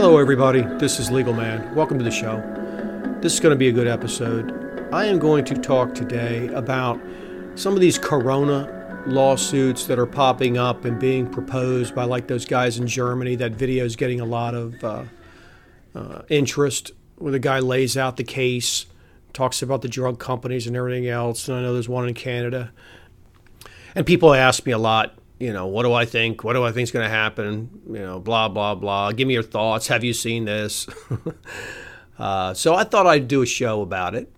Hello, everybody. This is Legal Man. Welcome to the show. This is going to be a good episode. I am going to talk today about some of these corona lawsuits that are popping up and being proposed by like those guys in Germany. That video is getting a lot of uh, uh, interest where the guy lays out the case, talks about the drug companies and everything else. And I know there's one in Canada. And people ask me a lot, you know, what do I think? What do I think is going to happen? You know, blah, blah, blah. Give me your thoughts. Have you seen this? uh, so I thought I'd do a show about it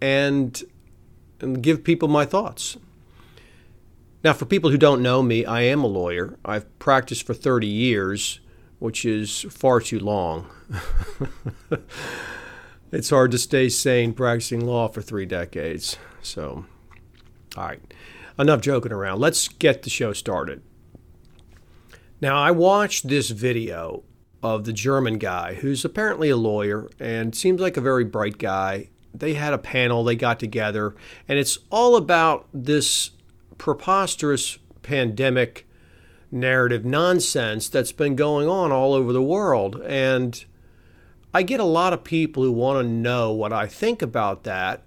and, and give people my thoughts. Now, for people who don't know me, I am a lawyer. I've practiced for 30 years, which is far too long. it's hard to stay sane practicing law for three decades. So, all right enough joking around. Let's get the show started. Now, I watched this video of the German guy who's apparently a lawyer and seems like a very bright guy. They had a panel, they got together, and it's all about this preposterous pandemic narrative nonsense that's been going on all over the world. And I get a lot of people who want to know what I think about that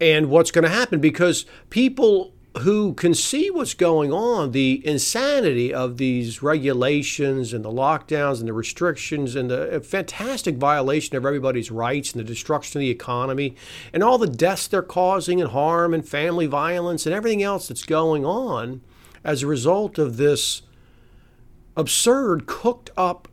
and what's going to happen because people who can see what's going on, the insanity of these regulations and the lockdowns and the restrictions and the fantastic violation of everybody's rights and the destruction of the economy and all the deaths they're causing and harm and family violence and everything else that's going on as a result of this absurd, cooked up,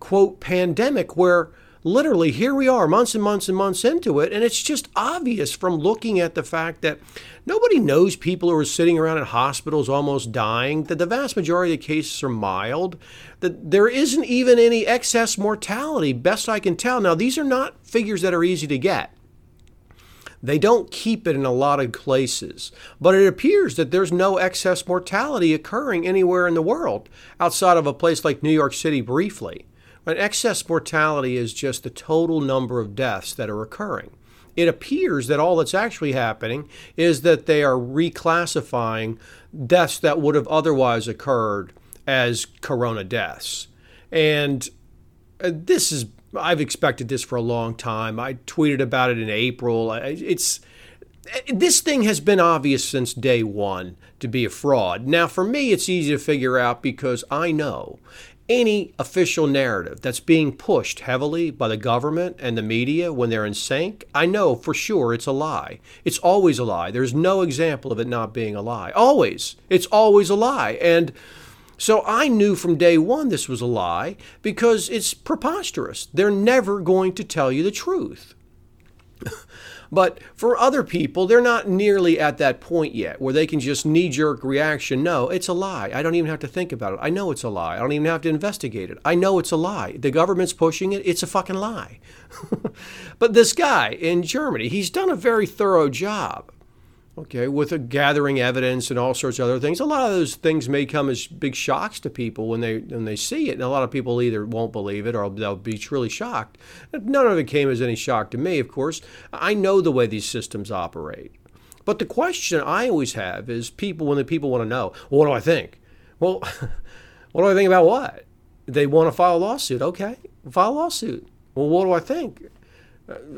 quote, pandemic where literally here we are months and months and months into it and it's just obvious from looking at the fact that nobody knows people who are sitting around in hospitals almost dying that the vast majority of the cases are mild that there isn't even any excess mortality best i can tell now these are not figures that are easy to get they don't keep it in a lot of places, but it appears that there's no excess mortality occurring anywhere in the world outside of a place like New York City briefly. But excess mortality is just the total number of deaths that are occurring. It appears that all that's actually happening is that they are reclassifying deaths that would have otherwise occurred as corona deaths. And uh, this is, I've expected this for a long time. I tweeted about it in April. It's, this thing has been obvious since day one to be a fraud. Now, for me, it's easy to figure out because I know any official narrative that's being pushed heavily by the government and the media when they're in sync, I know for sure it's a lie. It's always a lie. There's no example of it not being a lie. Always. It's always a lie. And so I knew from day one this was a lie because it's preposterous. They're never going to tell you the truth. But for other people, they're not nearly at that point yet where they can just knee jerk reaction. No, it's a lie. I don't even have to think about it. I know it's a lie. I don't even have to investigate it. I know it's a lie. The government's pushing it. It's a fucking lie. but this guy in Germany, he's done a very thorough job okay, with gathering evidence and all sorts of other things. A lot of those things may come as big shocks to people when they when they see it, and a lot of people either won't believe it or they'll be truly shocked. None of it came as any shock to me, of course. I know the way these systems operate. But the question I always have is people when the people want to know, well, what do I think? Well, what do I think about what? They want to file a lawsuit. Okay, file a lawsuit. Well, what do I think?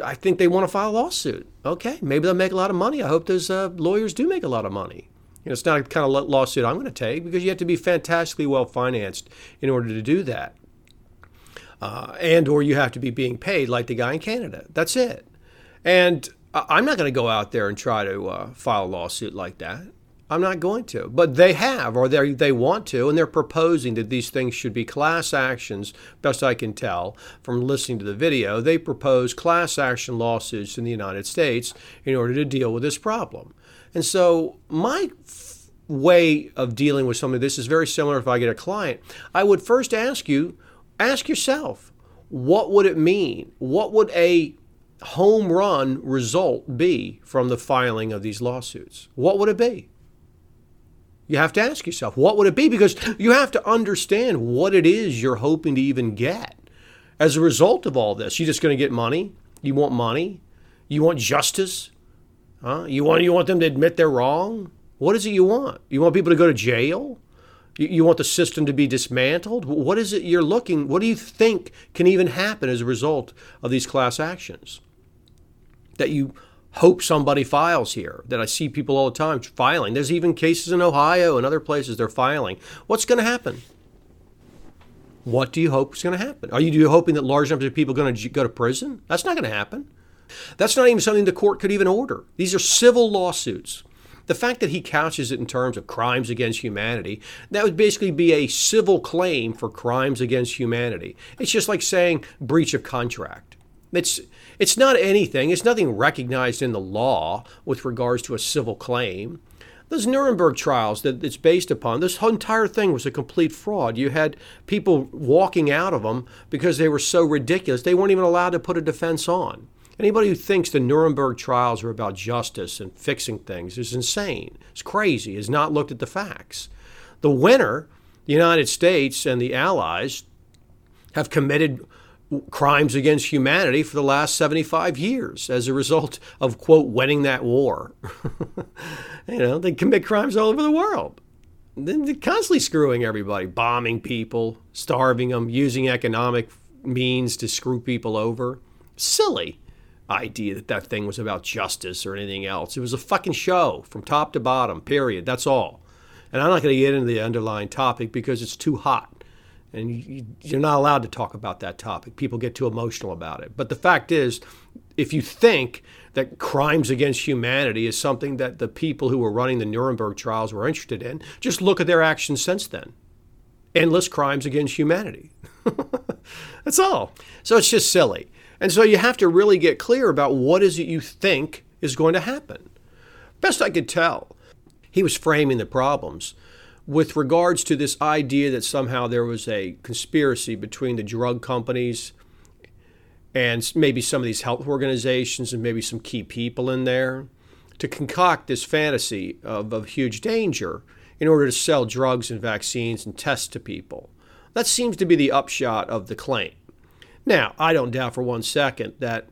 I think they want to file a lawsuit. Okay, maybe they'll make a lot of money. I hope those uh, lawyers do make a lot of money. You know, it's not a kind of lawsuit I'm going to take because you have to be fantastically well financed in order to do that, uh, and or you have to be being paid like the guy in Canada. That's it. And I'm not going to go out there and try to uh, file a lawsuit like that. I'm not going to. But they have, or they they want to, and they're proposing that these things should be class actions. Best I can tell from listening to the video, they propose class action lawsuits in the United States in order to deal with this problem. And so my way of dealing with something this is very similar if I get a client. I would first ask you, ask yourself, what would it mean? What would a home run result be from the filing of these lawsuits? What would it be? You have to ask yourself, what would it be? Because you have to understand what it is you're hoping to even get as a result of all this. You're just going to get money. You want money. You want justice. Huh? You want you want them to admit they're wrong. What is it you want? You want people to go to jail? You, you want the system to be dismantled? What is it you're looking? What do you think can even happen as a result of these class actions? That you hope somebody files here. That I see people all the time filing. There's even cases in Ohio and other places they're filing. What's going to happen? What do you hope is going to happen? Are you hoping that large numbers of people are going to go to prison? That's not going to happen. That's not even something the court could even order. These are civil lawsuits. The fact that he couches it in terms of crimes against humanity, that would basically be a civil claim for crimes against humanity. It's just like saying breach of contract. It's it's not anything. It's nothing recognized in the law with regards to a civil claim. Those Nuremberg trials that it's based upon, this whole entire thing was a complete fraud. You had people walking out of them because they were so ridiculous, they weren't even allowed to put a defense on. Anybody who thinks the Nuremberg trials are about justice and fixing things is insane. It's crazy, has not looked at the facts. The winner, the United States and the Allies, have committed crimes against humanity for the last 75 years as a result of, quote, winning that war. you know, they commit crimes all over the world. They're constantly screwing everybody, bombing people, starving them, using economic means to screw people over. Silly idea that that thing was about justice or anything else. It was a fucking show from top to bottom, period. That's all. And I'm not going to get into the underlying topic because it's too hot. And you're not allowed to talk about that topic. People get too emotional about it. But the fact is, if you think that crimes against humanity is something that the people who were running the Nuremberg trials were interested in, just look at their actions since then. Endless crimes against humanity. That's all. So it's just silly. And so you have to really get clear about what is it you think is going to happen. Best I could tell, he was framing the problems with regards to this idea that somehow there was a conspiracy between the drug companies and maybe some of these health organizations and maybe some key people in there to concoct this fantasy of, of huge danger in order to sell drugs and vaccines and tests to people. That seems to be the upshot of the claim. Now, I don't doubt for one second that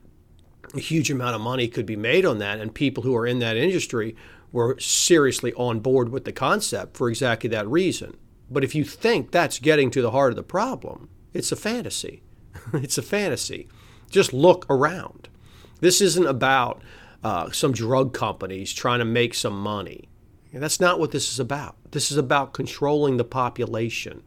a huge amount of money could be made on that, and people who are in that industry were seriously on board with the concept for exactly that reason. But if you think that's getting to the heart of the problem, it's a fantasy. it's a fantasy. Just look around. This isn't about uh, some drug companies trying to make some money. That's not what this is about. This is about controlling the population.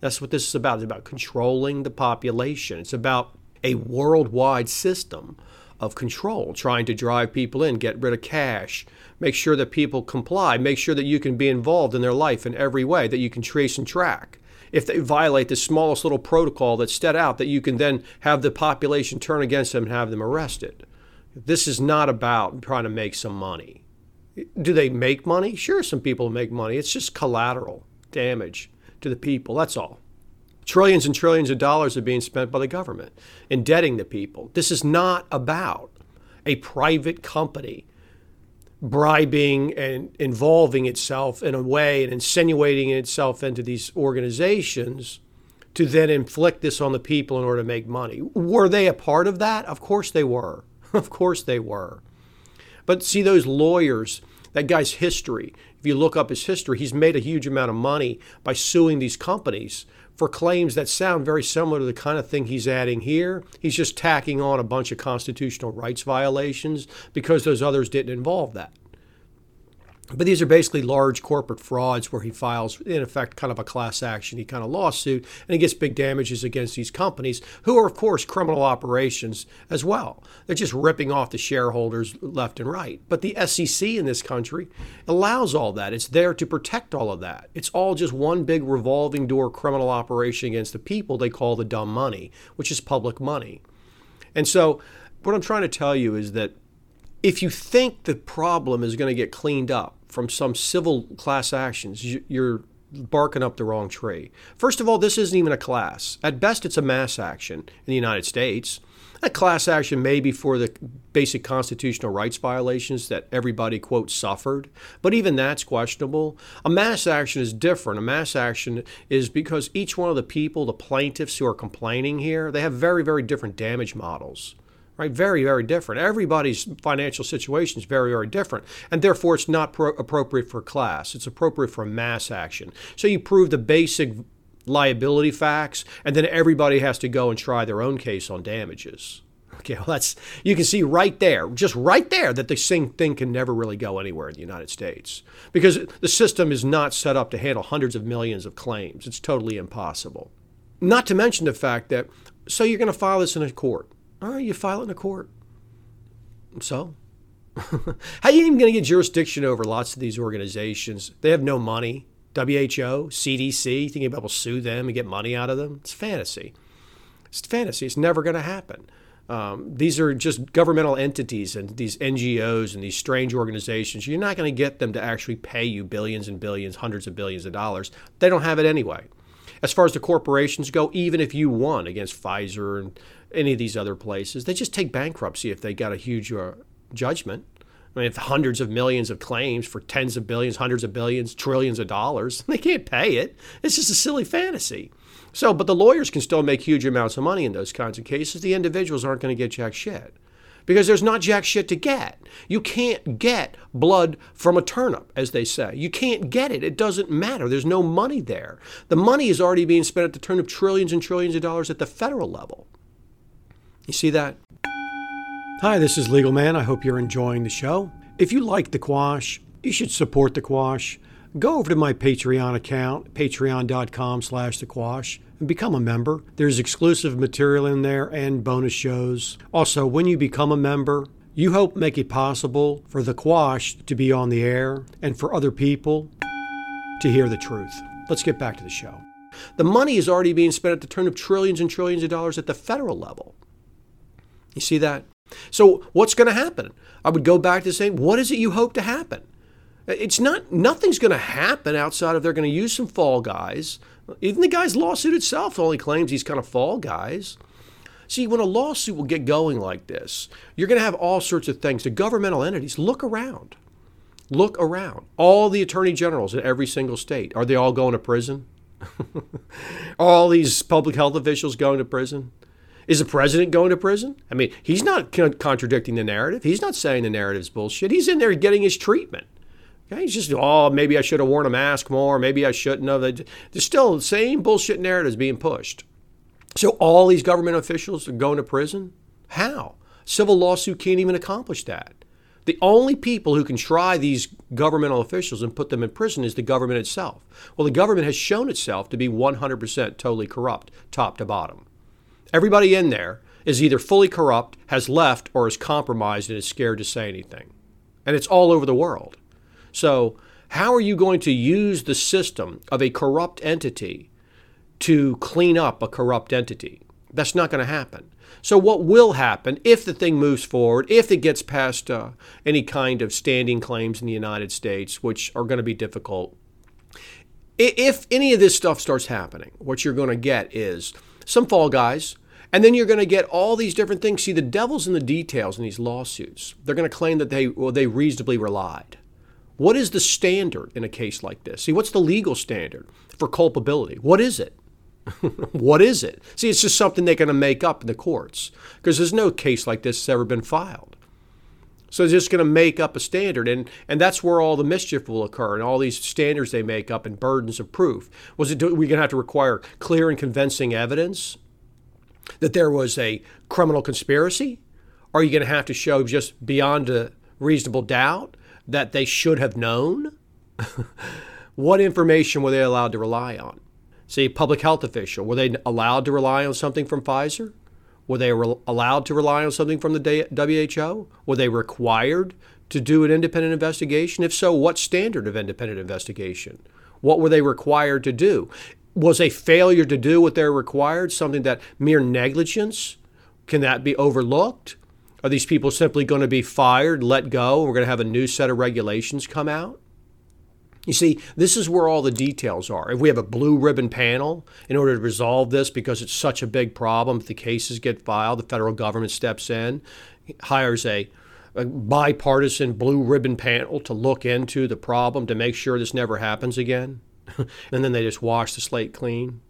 That's what this is about. It's about controlling the population. It's about a worldwide system of control, trying to drive people in, get rid of cash, make sure that people comply, make sure that you can be involved in their life in every way, that you can trace and track. If they violate the smallest little protocol that's set out, that you can then have the population turn against them and have them arrested. This is not about trying to make some money. Do they make money? Sure, some people make money. It's just collateral damage to the people. That's all. Trillions and trillions of dollars are being spent by the government, indebting the people. This is not about a private company bribing and involving itself in a way and insinuating itself into these organizations to then inflict this on the people in order to make money. Were they a part of that? Of course they were. Of course they were. But see, those lawyers, that guy's history, if you look up his history, he's made a huge amount of money by suing these companies for claims that sound very similar to the kind of thing he's adding here. He's just tacking on a bunch of constitutional rights violations because those others didn't involve that. But these are basically large corporate frauds where he files, in effect, kind of a class action, he kind of lawsuit, and he gets big damages against these companies, who are, of course, criminal operations as well. They're just ripping off the shareholders left and right. But the SEC in this country allows all that. It's there to protect all of that. It's all just one big revolving door criminal operation against the people they call the dumb money, which is public money. And so, what I'm trying to tell you is that if you think the problem is going to get cleaned up, from some civil class actions, you're barking up the wrong tree. First of all, this isn't even a class. At best, it's a mass action in the United States. A class action may be for the basic constitutional rights violations that everybody, quote, suffered, but even that's questionable. A mass action is different. A mass action is because each one of the people, the plaintiffs who are complaining here, they have very, very different damage models right? Very, very different. Everybody's financial situation is very, very different. And therefore, it's not pro- appropriate for class. It's appropriate for mass action. So you prove the basic liability facts, and then everybody has to go and try their own case on damages. Okay, well, that's you can see right there, just right there, that the same thing can never really go anywhere in the United States because the system is not set up to handle hundreds of millions of claims. It's totally impossible. Not to mention the fact that so you're going to file this in a court. All right, you file it in a court. So, how are you even going to get jurisdiction over lots of these organizations? They have no money. WHO, CDC, thinking about will sue them and get money out of them? It's fantasy. It's fantasy. It's never going to happen. Um, these are just governmental entities and these NGOs and these strange organizations. You're not going to get them to actually pay you billions and billions, hundreds of billions of dollars. They don't have it anyway. As far as the corporations go, even if you won against Pfizer and any of these other places, they just take bankruptcy if they got a huge uh, judgment. I mean, if hundreds of millions of claims for tens of billions, hundreds of billions, trillions of dollars, they can't pay it. It's just a silly fantasy. So, but the lawyers can still make huge amounts of money in those kinds of cases. The individuals aren't going to get jack shit because there's not jack shit to get. You can't get blood from a turnip, as they say. You can't get it. It doesn't matter. There's no money there. The money is already being spent at the turn of trillions and trillions of dollars at the federal level. You see that? Hi, this is Legal Man. I hope you're enjoying the show. If you like the Quash, you should support the Quash go over to my Patreon account, patreon.com slash the quash, and become a member. There's exclusive material in there and bonus shows. Also, when you become a member, you help make it possible for the quash to be on the air and for other people to hear the truth. Let's get back to the show. The money is already being spent at the turn of trillions and trillions of dollars at the federal level. You see that? So, what's going to happen? I would go back to saying, what is it you hope to happen? It's not, nothing's going to happen outside of they're going to use some fall guys. Even the guy's lawsuit itself only claims he's kind of fall guys. See, when a lawsuit will get going like this, you're going to have all sorts of things. The governmental entities, look around. Look around. All the attorney generals in every single state, are they all going to prison? all these public health officials going to prison? Is the president going to prison? I mean, he's not contradicting the narrative. He's not saying the narrative's bullshit. He's in there getting his treatment. Okay, he's just, oh, maybe I should have worn a mask more. Maybe I shouldn't have. There's still the same bullshit narratives being pushed. So all these government officials are going to prison? How? Civil lawsuit can't even accomplish that. The only people who can try these governmental officials and put them in prison is the government itself. Well, the government has shown itself to be 100% totally corrupt, top to bottom. Everybody in there is either fully corrupt, has left, or is compromised and is scared to say anything. And it's all over the world. So, how are you going to use the system of a corrupt entity to clean up a corrupt entity? That's not going to happen. So, what will happen if the thing moves forward, if it gets past uh, any kind of standing claims in the United States, which are going to be difficult? If any of this stuff starts happening, what you're going to get is some fall guys, and then you're going to get all these different things. See, the devil's in the details in these lawsuits. They're going to claim that they well, they reasonably relied. What is the standard in a case like this? See, what's the legal standard for culpability? What is it? what is it? See, it's just something they're going to make up in the courts because there's no case like this that's ever been filed. So they're just going to make up a standard, and, and that's where all the mischief will occur, and all these standards they make up and burdens of proof. Was it we're going to have to require clear and convincing evidence that there was a criminal conspiracy? Are you going to have to show just beyond a reasonable doubt that they should have known? what information were they allowed to rely on? See, public health official, were they allowed to rely on something from Pfizer? Were they re- allowed to rely on something from the WHO? Were they required to do an independent investigation? If so, what standard of independent investigation? What were they required to do? Was a failure to do what they're required something that mere negligence? Can that be overlooked? Are these people simply going to be fired, let go, and we're going to have a new set of regulations come out? You see, this is where all the details are. If we have a blue ribbon panel in order to resolve this because it's such a big problem, if the cases get filed, the federal government steps in, hires a, a bipartisan blue ribbon panel to look into the problem to make sure this never happens again. and then they just wash the slate clean.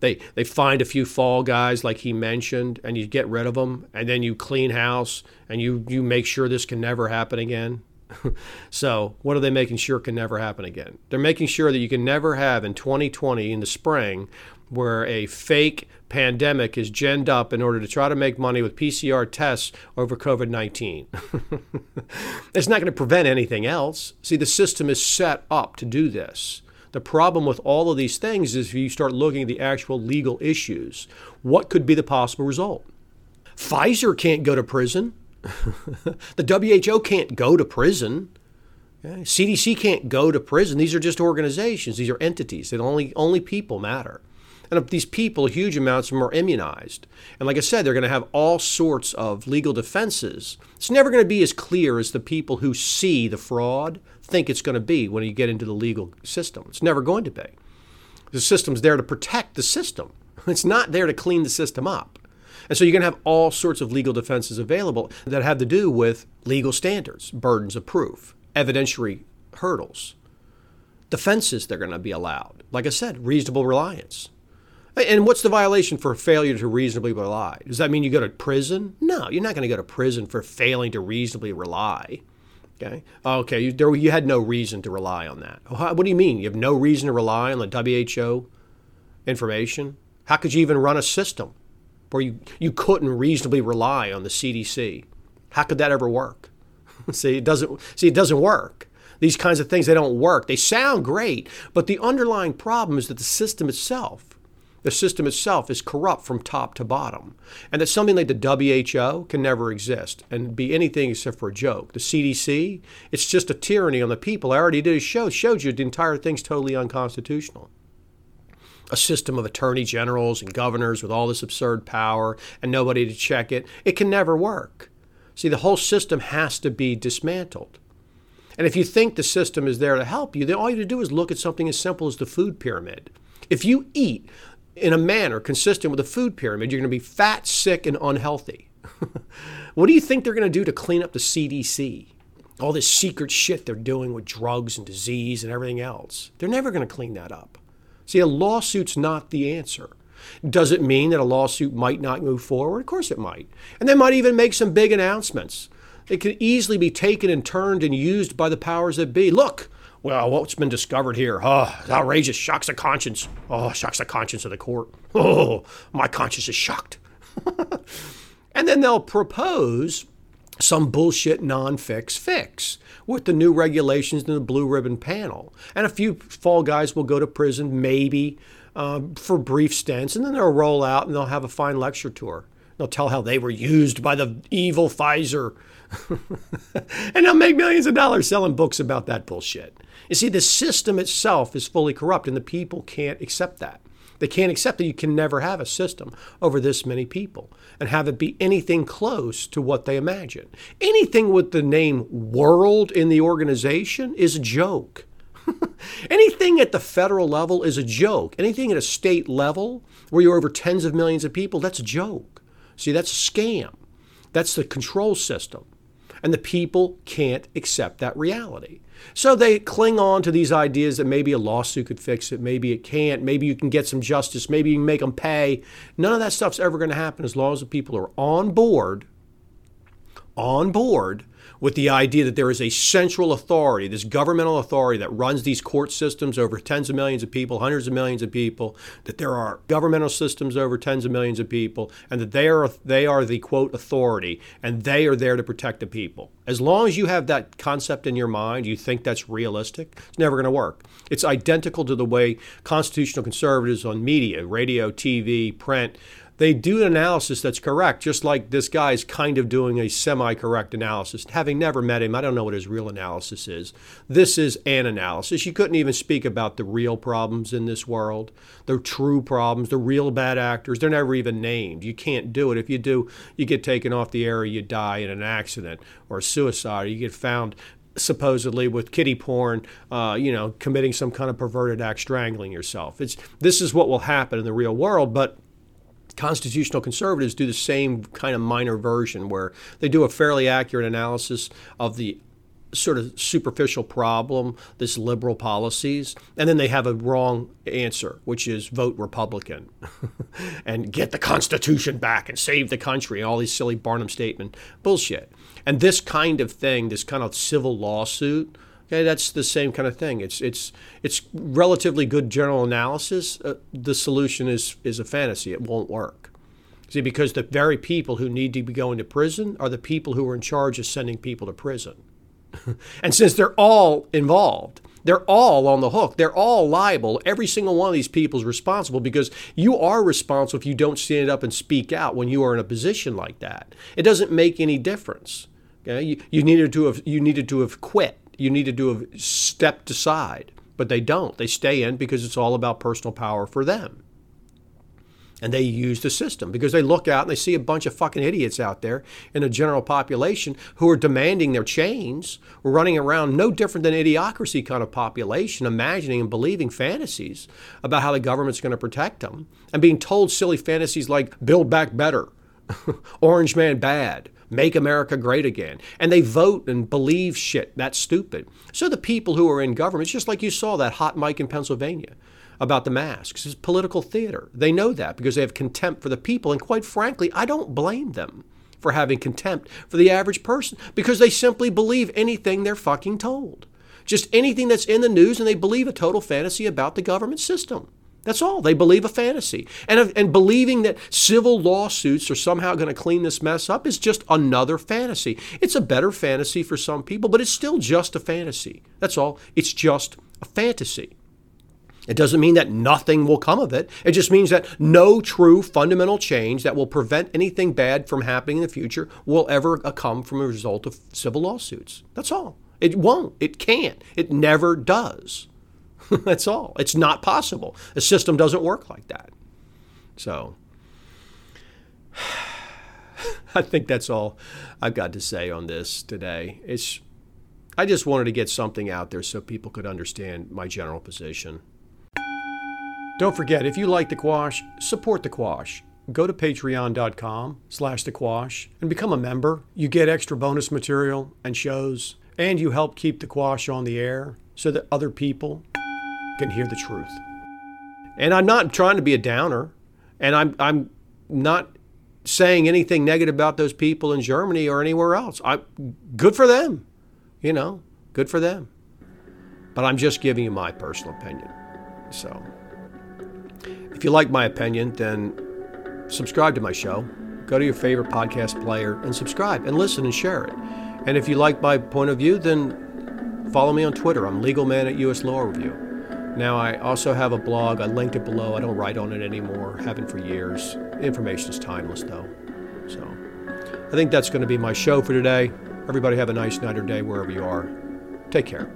They, they find a few fall guys like he mentioned and you get rid of them and then you clean house and you, you make sure this can never happen again so, what are they making sure can never happen again? They're making sure that you can never have in 2020 in the spring where a fake pandemic is ginned up in order to try to make money with PCR tests over COVID 19. it's not going to prevent anything else. See, the system is set up to do this. The problem with all of these things is if you start looking at the actual legal issues, what could be the possible result? Pfizer can't go to prison. the WHO can't go to prison. Okay? CDC can't go to prison. These are just organizations. These are entities. And only only people matter. And these people, huge amounts of them are immunized. And like I said, they're going to have all sorts of legal defenses. It's never going to be as clear as the people who see the fraud think it's going to be when you get into the legal system. It's never going to be. The system's there to protect the system. It's not there to clean the system up. And so you're going to have all sorts of legal defenses available that have to do with legal standards, burdens of proof, evidentiary hurdles, defenses they're going to be allowed. Like I said, reasonable reliance. And what's the violation for failure to reasonably rely? Does that mean you go to prison? No, you're not going to go to prison for failing to reasonably rely. Okay. Oh, okay. You, there, you had no reason to rely on that. What do you mean? You have no reason to rely on the WHO information? How could you even run a system where you, you couldn't reasonably rely on the CDC. How could that ever work? see, it doesn't see it doesn't work. These kinds of things they don't work. They sound great, but the underlying problem is that the system itself the system itself is corrupt from top to bottom. And that something like the WHO can never exist and be anything except for a joke. The CDC, it's just a tyranny on the people. I already did a show, showed you the entire thing's totally unconstitutional a system of attorney generals and governors with all this absurd power and nobody to check it. It can never work. See, the whole system has to be dismantled. And if you think the system is there to help you, then all you have to do is look at something as simple as the food pyramid. If you eat in a manner consistent with the food pyramid, you're going to be fat, sick, and unhealthy. what do you think they're going to do to clean up the CDC? All this secret shit they're doing with drugs and disease and everything else. They're never going to clean that up. See, a lawsuit's not the answer. Does it mean that a lawsuit might not move forward? Of course it might. And they might even make some big announcements. It could easily be taken and turned and used by the powers that be. Look, well, what's been discovered here? Oh, outrageous, shocks the conscience. Oh, shocks the conscience of the court. Oh, my conscience is shocked. and then they'll propose some bullshit non-fix fix with the new regulations in the blue ribbon panel. And a few fall guys will go to prison, maybe uh, for brief stints, and then they'll roll out and they'll have a fine lecture tour. They'll tell how they were used by the evil Pfizer. and they'll make millions of dollars selling books about that bullshit. You see, the system itself is fully corrupt, and the people can't accept that. They can't accept that you can never have a system over this many people and have it be anything close to what they imagine. Anything with the name world in the organization is a joke. Anything at the federal level is a joke. Anything at a state level where you're over tens of millions of people, that's a joke. See, that's a scam. That's the control system. And the people can't accept that reality. So they cling on to these ideas that maybe a lawsuit could fix it, maybe it can't, maybe you can get some justice, maybe you can make them pay. None of that stuff's ever going to happen as long as the people are on board, on board with the idea that there is a central authority, this governmental authority that runs these court systems over tens of millions of people, hundreds of millions of people, that there are governmental systems over tens of millions of people, and that they are they are the quote authority and they are there to protect the people. As long as you have that concept in your mind, you think that's realistic, it's never going to work. It's identical to the way constitutional conservatives on media, radio, TV, print, they do an analysis that's correct, just like this guy's kind of doing a semi correct analysis. Having never met him, I don't know what his real analysis is. This is an analysis. You couldn't even speak about the real problems in this world, the true problems, the real bad actors. They're never even named. You can't do it. If you do, you get taken off the air, you die in an accident or suicide, or you get found supposedly with kitty porn, uh, you know, committing some kind of perverted act, strangling yourself. It's this is what will happen in the real world, but constitutional conservatives do the same kind of minor version where they do a fairly accurate analysis of the sort of superficial problem, this liberal policies, and then they have a wrong answer, which is vote Republican and get the Constitution back and save the country, all these silly Barnum statement bullshit. And this kind of thing, this kind of civil lawsuit, okay, that's the same kind of thing. It's it's it's relatively good general analysis. Uh, the solution is is a fantasy. It won't work. See, because the very people who need to be going to prison are the people who are in charge of sending people to prison. and since they're all involved, they're all on the hook. They're all liable. Every single one of these people is responsible because you are responsible if you don't stand up and speak out when you are in a position like that. It doesn't make any difference. Okay? You, you needed to have you needed to have quit. You need to have stepped aside, but they don't. They stay in because it's all about personal power for them and they use the system because they look out and they see a bunch of fucking idiots out there in the general population who are demanding their chains, running around no different than idiocracy kind of population, imagining and believing fantasies about how the government's going to protect them and being told silly fantasies like build back better, orange man bad, make America great again. And they vote and believe shit that's stupid. So the people who are in government, it's just like you saw that hot mic in Pennsylvania about the masks. It's political theater. They know that because they have contempt for the people. And quite frankly, I don't blame them for having contempt for the average person because they simply believe anything they're fucking told. Just anything that's in the news, and they believe a total fantasy about the government system. That's all. They believe a fantasy. And, and believing that civil lawsuits are somehow going to clean this mess up is just another fantasy. It's a better fantasy for some people, but it's still just a fantasy. That's all. It's just a fantasy. It doesn't mean that nothing will come of it. It just means that no true fundamental change that will prevent anything bad from happening in the future will ever uh, come from a result of civil lawsuits. That's all. It won't. It can't. It never does. that's all. It's not possible. The system doesn't work like that. So, I think that's all I've got to say on this today. It's I just wanted to get something out there so people could understand my general position. Don't forget, if you like The Quash, support The Quash. Go to patreon.com slash The Quash and become a member. You get extra bonus material and shows, and you help keep The Quash on the air so that other people can hear the truth. And I'm not trying to be a downer, and I'm, I'm not saying anything negative about those people in Germany or anywhere else. I, good for them, you know, good for them. But I'm just giving you my personal opinion. So. If you like my opinion, then subscribe to my show. Go to your favorite podcast player and subscribe and listen and share it. And if you like my point of view, then follow me on Twitter. I'm Legal Man at US Law Review. Now, I also have a blog. I linked it below. I don't write on it anymore. Haven't for years. Information is timeless, though. So I think that's going to be my show for today. Everybody have a nice night or day wherever you are. Take care.